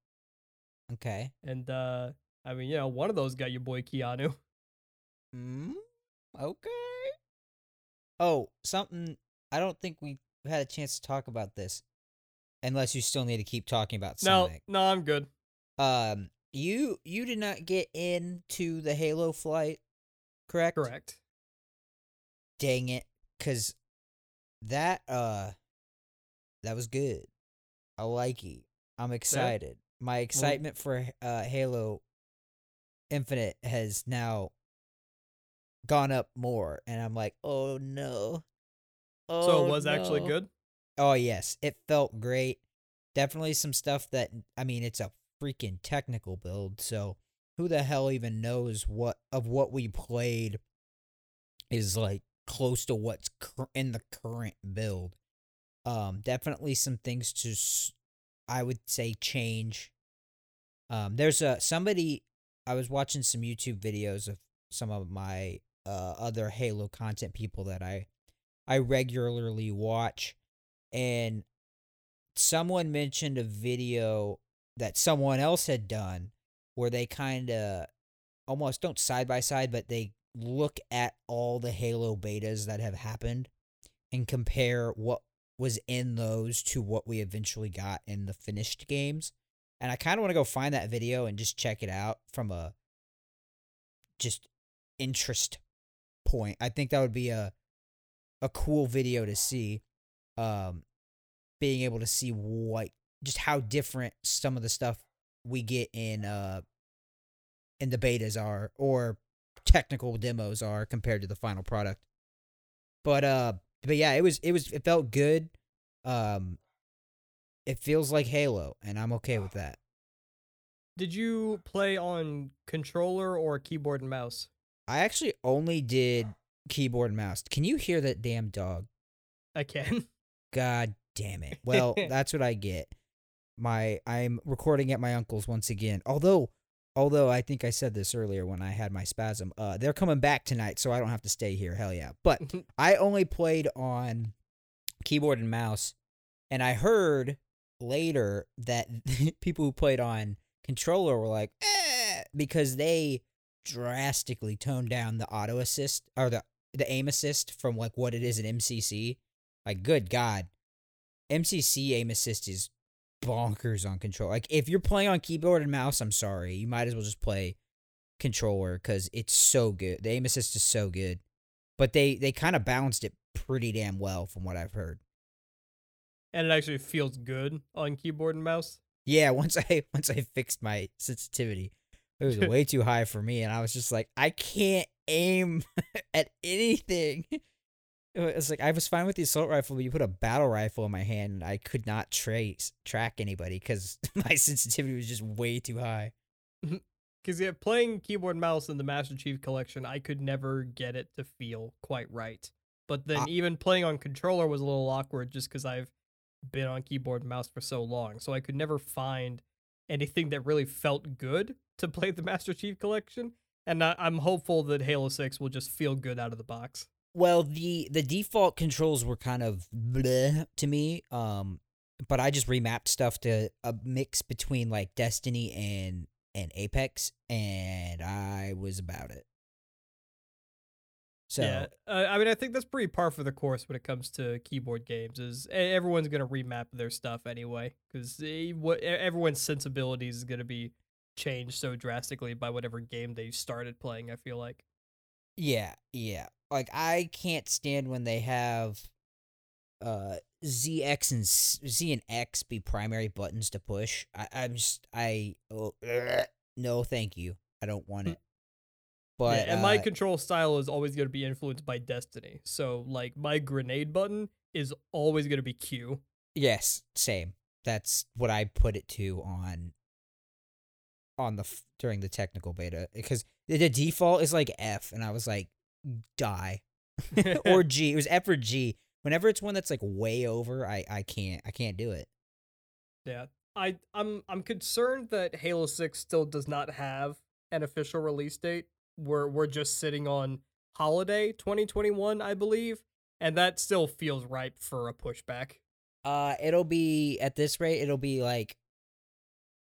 Okay. And uh, I mean, you know, one of those got your boy Keanu. Mm, okay. Oh, something. I don't think we had a chance to talk about this, unless you still need to keep talking about No, Sonic. no, I'm good. Um, you you did not get into the Halo flight, correct? Correct. Dang it, because that uh, that was good. I like it. I'm excited. My excitement for uh Halo Infinite has now gone up more, and I'm like, oh no. Oh, so it was actually good. Oh yes, it felt great. Definitely some stuff that I mean, it's a freaking technical build, so who the hell even knows what of what we played is like close to what's cur- in the current build. Um, definitely some things to, I would say, change. Um, there's a somebody I was watching some YouTube videos of some of my uh other Halo content people that I I regularly watch, and someone mentioned a video that someone else had done where they kind of almost don't side by side, but they look at all the Halo betas that have happened and compare what was in those to what we eventually got in the finished games. And I kind of want to go find that video and just check it out from a just interest point. I think that would be a a cool video to see. Um being able to see what just how different some of the stuff we get in uh in the betas are or technical demos are compared to the final product. But uh but yeah, it was it was it felt good. Um it feels like Halo and I'm okay with that. Did you play on controller or keyboard and mouse? I actually only did keyboard and mouse. Can you hear that damn dog? I can. God damn it. Well, that's what I get. My I'm recording at my uncle's once again. Although although I think I said this earlier when I had my spasm. Uh they're coming back tonight so I don't have to stay here. Hell yeah. But I only played on keyboard and mouse and I heard later that people who played on controller were like eh, because they drastically toned down the auto assist or the the aim assist from like what it is in MCC. Like good god. MCC aim assist is bonkers on control. Like if you're playing on keyboard and mouse, I'm sorry. You might as well just play controller cuz it's so good. The aim assist is so good. But they they kind of balanced it pretty damn well from what I've heard. and it actually feels good on keyboard and mouse. Yeah, once I once I fixed my sensitivity, it was way too high for me, and I was just like, I can't aim at anything. It was like I was fine with the assault rifle, but you put a battle rifle in my hand, and I could not trace track anybody because my sensitivity was just way too high. Because yeah, playing keyboard and mouse in the Master Chief Collection, I could never get it to feel quite right. But then Ah. even playing on controller was a little awkward just because I've been on keyboard and mouse for so long. So I could never find anything that really felt good to play the Master Chief Collection. And I, I'm hopeful that Halo 6 will just feel good out of the box. Well, the the default controls were kind of bleh to me. Um, but I just remapped stuff to a mix between like Destiny and and Apex, and I was about it. So yeah, uh, I mean, I think that's pretty par for the course when it comes to keyboard games. Is everyone's gonna remap their stuff anyway, because what e- everyone's sensibilities is gonna be changed so drastically by whatever game they started playing. I feel like. Yeah, yeah. Like I can't stand when they have uh ZX and Z and X be primary buttons to push. I, I'm just I oh, no, thank you. I don't want Hmm. it. But yeah, and my uh, control style is always going to be influenced by Destiny. So like my grenade button is always going to be Q. yes, same. That's what I put it to on on the f- during the technical beta because the, the default is like F, and I was like, die or G. It was F or G. Whenever it's one that's like way over, I I can't I can't do it. Yeah. I I'm I'm concerned that Halo 6 still does not have an official release date. We're we're just sitting on holiday 2021, I believe, and that still feels ripe for a pushback. Uh, it'll be at this rate. It'll be like,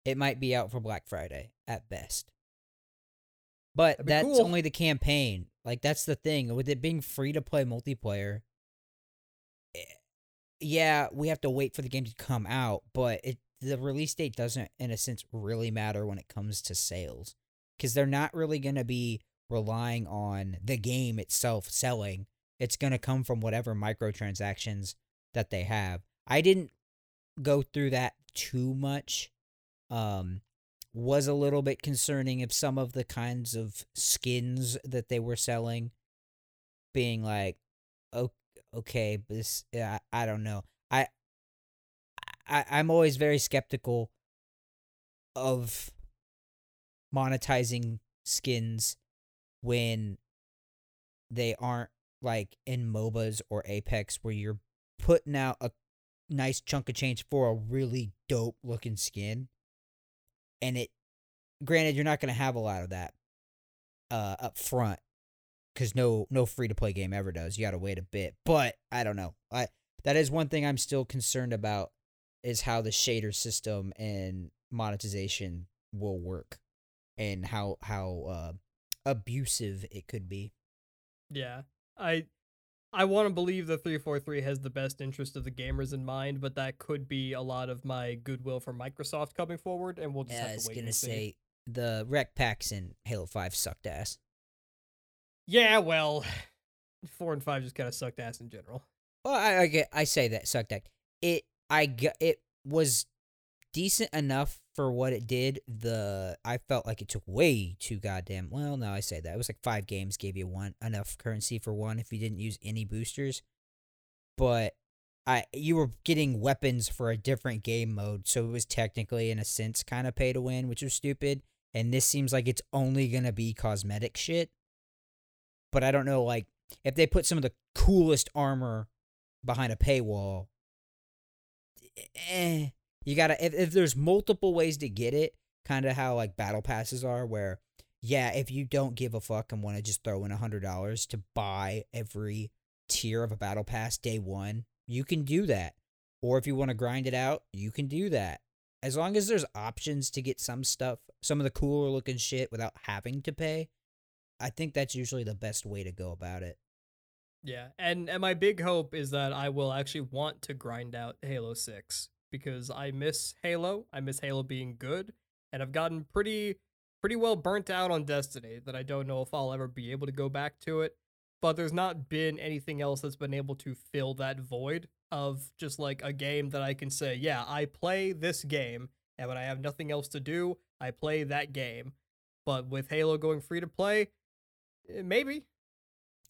it might be out for Black Friday at best. But that's cool. only the campaign. Like that's the thing with it being free to play multiplayer. eh, Yeah, we have to wait for the game to come out, but it the release date doesn't, in a sense, really matter when it comes to sales because they're not really going to be relying on the game itself selling. It's going to come from whatever microtransactions that they have. I didn't go through that too much. Um was a little bit concerning of some of the kinds of skins that they were selling being like "O- okay this I, I don't know I, I i'm always very skeptical of monetizing skins when they aren't like in MOBAs or Apex where you're putting out a nice chunk of change for a really dope looking skin. And it granted you're not going to have a lot of that uh up front cuz no no free to play game ever does. You got to wait a bit. But I don't know. I that is one thing I'm still concerned about is how the shader system and monetization will work and how how uh abusive it could be. Yeah. I I want to believe the 343 has the best interest of the gamers in mind, but that could be a lot of my goodwill for Microsoft coming forward and we'll just Yeah, I have was to wait gonna and see. say the REQ packs in Halo Five sucked ass. Yeah, well, 4 and 5 just kind of sucked ass in general. Well, I I, get, I say that sucked ass. It I it was decent enough for what it did. The I felt like it took way too goddamn. Well, no, I say that it was like five games gave you one enough currency for one if you didn't use any boosters. But I you were getting weapons for a different game mode, so it was technically in a sense kind of pay to win, which was stupid. And this seems like it's only gonna be cosmetic shit. But I don't know, like if they put some of the coolest armor behind a paywall, eh, you gotta if, if there's multiple ways to get it, kind of how like battle passes are, where yeah, if you don't give a fuck and want to just throw in a hundred dollars to buy every tier of a battle pass day one, you can do that. Or if you want to grind it out, you can do that. As long as there's options to get some stuff, some of the cooler looking shit without having to pay, I think that's usually the best way to go about it. Yeah, and and my big hope is that I will actually want to grind out Halo 6 because I miss Halo. I miss Halo being good, and I've gotten pretty pretty well burnt out on Destiny that I don't know if I'll ever be able to go back to it. But there's not been anything else that's been able to fill that void of just like a game that I can say, yeah, I play this game, and when I have nothing else to do, I play that game. But with Halo going free to play, eh, maybe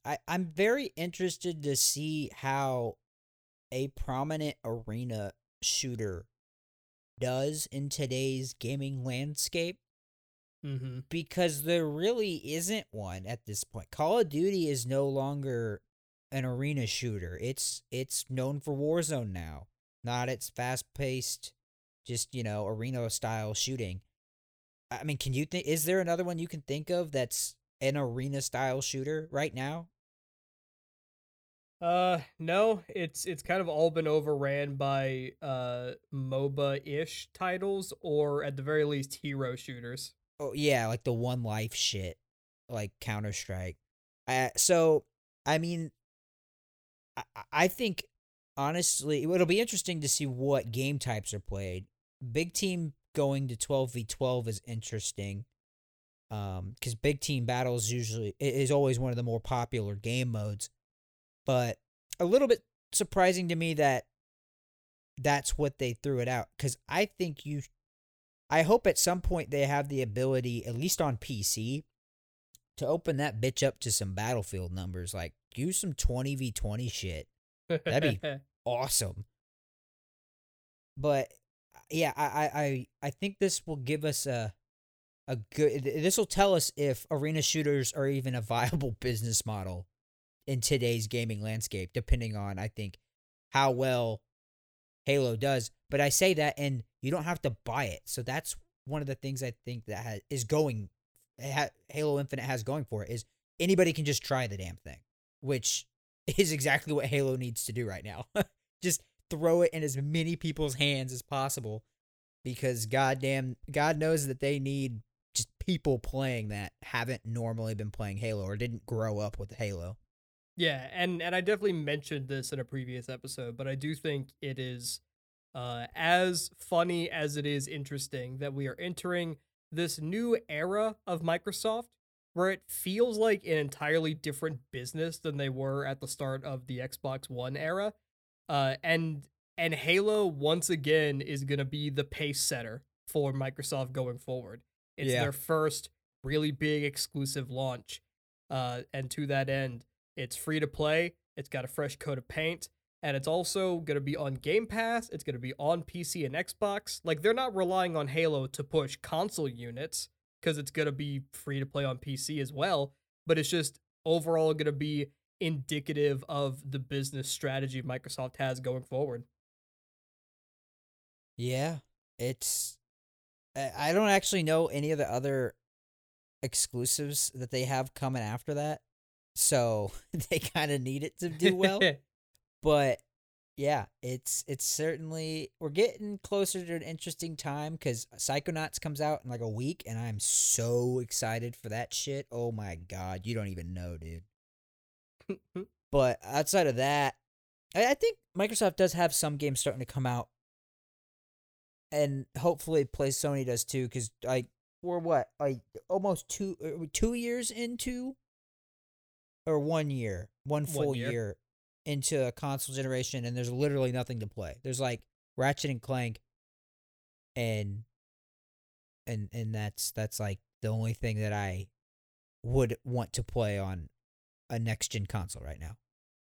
I, I'm very interested to see how a prominent arena shooter does in today's gaming landscape Mm-hmm. because there really isn't one at this point. Call of Duty is no longer an arena shooter. It's it's known for Warzone now, not its fast-paced just, you know, arena style shooting. I mean, can you think is there another one you can think of that's an arena style shooter right now? Uh no, it's it's kind of all been overran by uh MOBA-ish titles or at the very least hero shooters. Oh yeah, like the one life shit, like Counter Strike. Uh, so I mean, I, I think honestly, it'll be interesting to see what game types are played. Big team going to twelve v twelve is interesting, um, because big team battles usually is always one of the more popular game modes, but a little bit surprising to me that that's what they threw it out because I think you I hope at some point they have the ability, at least on PC, to open that bitch up to some battlefield numbers, like use some 20v20 shit. That'd be- Awesome. But yeah, I I I, I think this will give us a a good this will tell us if arena shooters are even a viable business model in today's gaming landscape, depending on I think how well Halo does. But I say that and you don't have to buy it. So that's one of the things I think that has, is going ha, Halo Infinite has going for it is anybody can just try the damn thing, which is exactly what Halo needs to do right now. just throw it in as many people's hands as possible because goddamn God knows that they need just people playing that haven't normally been playing Halo or didn't grow up with Halo. Yeah, and and I definitely mentioned this in a previous episode, but I do think it is uh, as funny as it is interesting that we are entering this new era of Microsoft where it feels like an entirely different business than they were at the start of the Xbox One era. Uh, and and Halo once again is going to be the pace setter for Microsoft going forward. It's Yeah. their first really big exclusive launch. Uh, and to that end, it's free to play. It's got a fresh coat of paint, and it's also going to be on Game Pass. It's going to be on PC and Xbox. Like they're not relying on Halo to push console units because it's going to be free to play on PC as well. But it's just overall going to be indicative of the business strategy Microsoft has going forward. Yeah, it's. I don't actually know any of the other exclusives that they have coming after that, so they kind of need it to do well. but yeah, it's it's certainly we're getting closer to an interesting time because Psychonauts comes out in like a week, and I'm so excited for that shit. Oh my god, you don't even know, dude. But outside of that, I, I think Microsoft does have some games starting to come out, and hopefully, play Sony does too. Because like we're what like almost two uh, two years into, or one year, one full year. year. into a console generation, and there's literally nothing to play. There's like Ratchet and Clank, and and and that's that's like the only thing that I would want to play on a next gen console right now.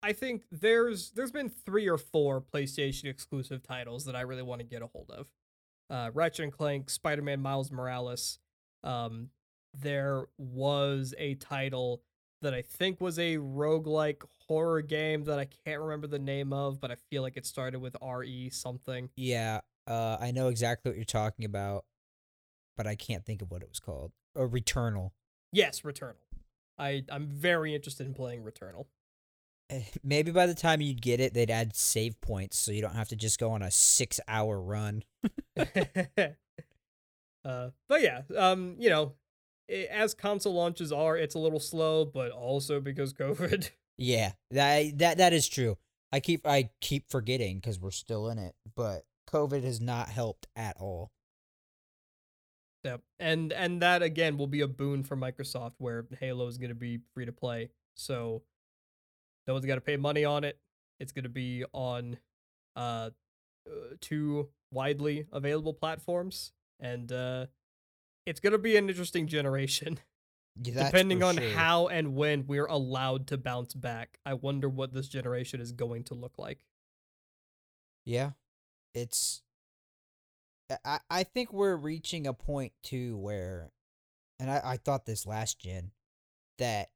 I think there's there's been three or four PlayStation exclusive titles that I really want to get a hold of. Uh, Ratchet and Clank, Spider-Man, Miles Morales. Um, there was a title that I think was a roguelike horror game that I can't remember the name of, but I feel like it started with RE something. Yeah, uh, I know exactly what you're talking about, but I can't think of what it was called. Or Returnal. Yes, Returnal. I I'm very interested in playing Returnal. Eh, Maybe by the time you get it, they'd add save points so you don't have to just go on a six hour run. uh, but yeah, um, you know, i as console launches are, it's a little slow, but also because COVID. Yeah, that that that is true. I keep I keep forgetting because we're still in it, but COVID has not helped at all. Yep. And and that again will be a boon for Microsoft where Halo is going to be free to play. So no one's got to pay money on it. It's going to be on uh uh, two widely available platforms and uh it's going to be an interesting generation that's depending on sure. how and when we're allowed to bounce back. I wonder what this generation is going to look like. Yeah, it's. I- I think we're reaching a point too where, and I I thought this last gen, that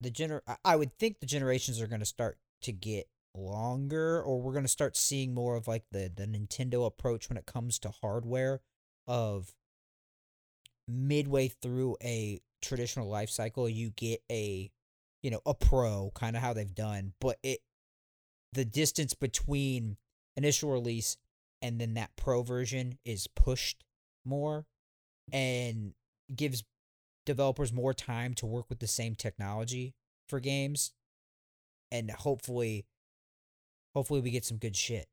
the gener I- I would think the generations are going to start to get longer, or we're going to start seeing more of like the the Nintendo approach when it comes to hardware, of midway through a traditional life cycle, you get a, you know, a pro kind of how they've done, but it the distance between initial release and then that pro version is pushed more and gives developers more time to work with the same technology for games and hopefully hopefully we get some good shit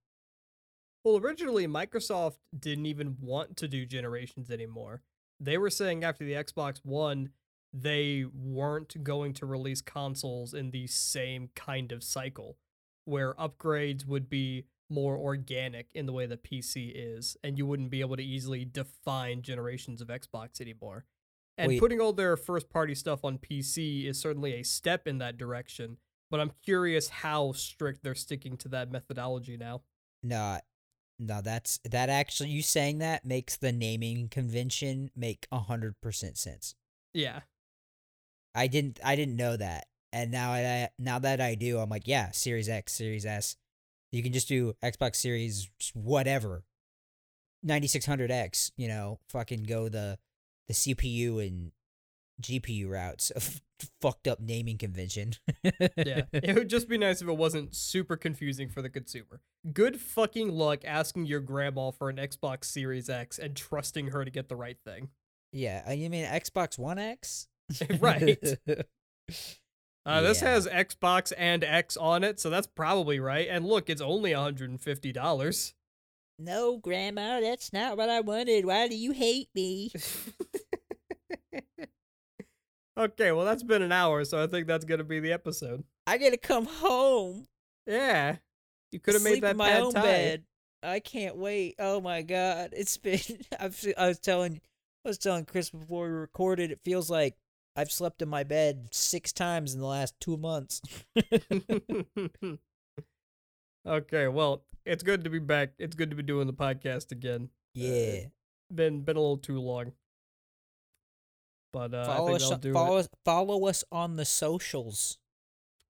Well, originally Microsoft didn't even want to do generations anymore. They were saying after the Xbox One, they weren't going to release consoles in the same kind of cycle, where upgrades would be more organic in the way the PC is, and you wouldn't be able to easily define generations of Xbox anymore. And Wait. putting all their first party stuff on PC is certainly a step in that direction. But I'm curious how strict they're sticking to that methodology now. No, no, that's that actually you saying that makes the naming convention make a hundred percent sense. Yeah. I didn't I didn't know that. And now I now that I do, I'm like, yeah, Series X, Series S. You can just do Xbox Series whatever. 9600X, you know, fucking go the the CPU and GPU routes of fucked up naming convention. Yeah. it would just be nice if it wasn't super confusing for the consumer. Good fucking luck asking your grandma for an Xbox Series X and trusting her to get the right thing. yeah, uh, you mean Xbox One X? Right. Uh, This Yeah. has Xbox and X on it, so that's probably right. And look, it's only $150. no, grandma, that's not what I wanted. Why do you hate me? Okay, well, that's been an hour, so I think that's going to be the episode. I gotta come home. Yeah. You could have made that in my own thai. bed. I can't wait. Oh my god, it's been. I've, I was telling, I was telling Chris before we recorded. It feels like I've slept in my bed six times in the last two months. okay, well, it's good to be back. It's good to be doing the podcast again. Uh, yeah, Been been a little too long. But uh, I follow think us. Follow it. Follow us on the socials.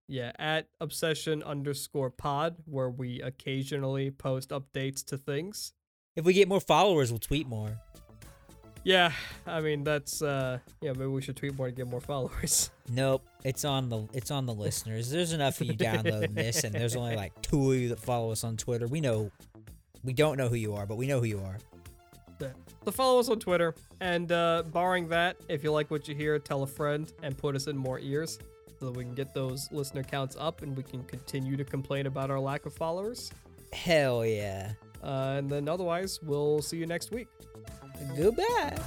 Yeah, at obsession underscore pod, where we occasionally post updates to things. If we get more followers, we'll tweet more. Yeah, I mean that's uh yeah, maybe we should tweet more to get more followers. Nope, it's on the it's on the listeners. There's enough of you downloading this, and there's only like two of you that follow us on Twitter. We know, we don't know who you are, but we know who you are. So follow us on Twitter, and uh, barring that, if you like what you hear, tell a friend and put us in more ears, so that we can get those listener counts up and we can continue to complain about our lack of followers. Hell yeah! Uh, and then otherwise, we'll see you next week. Goodbye.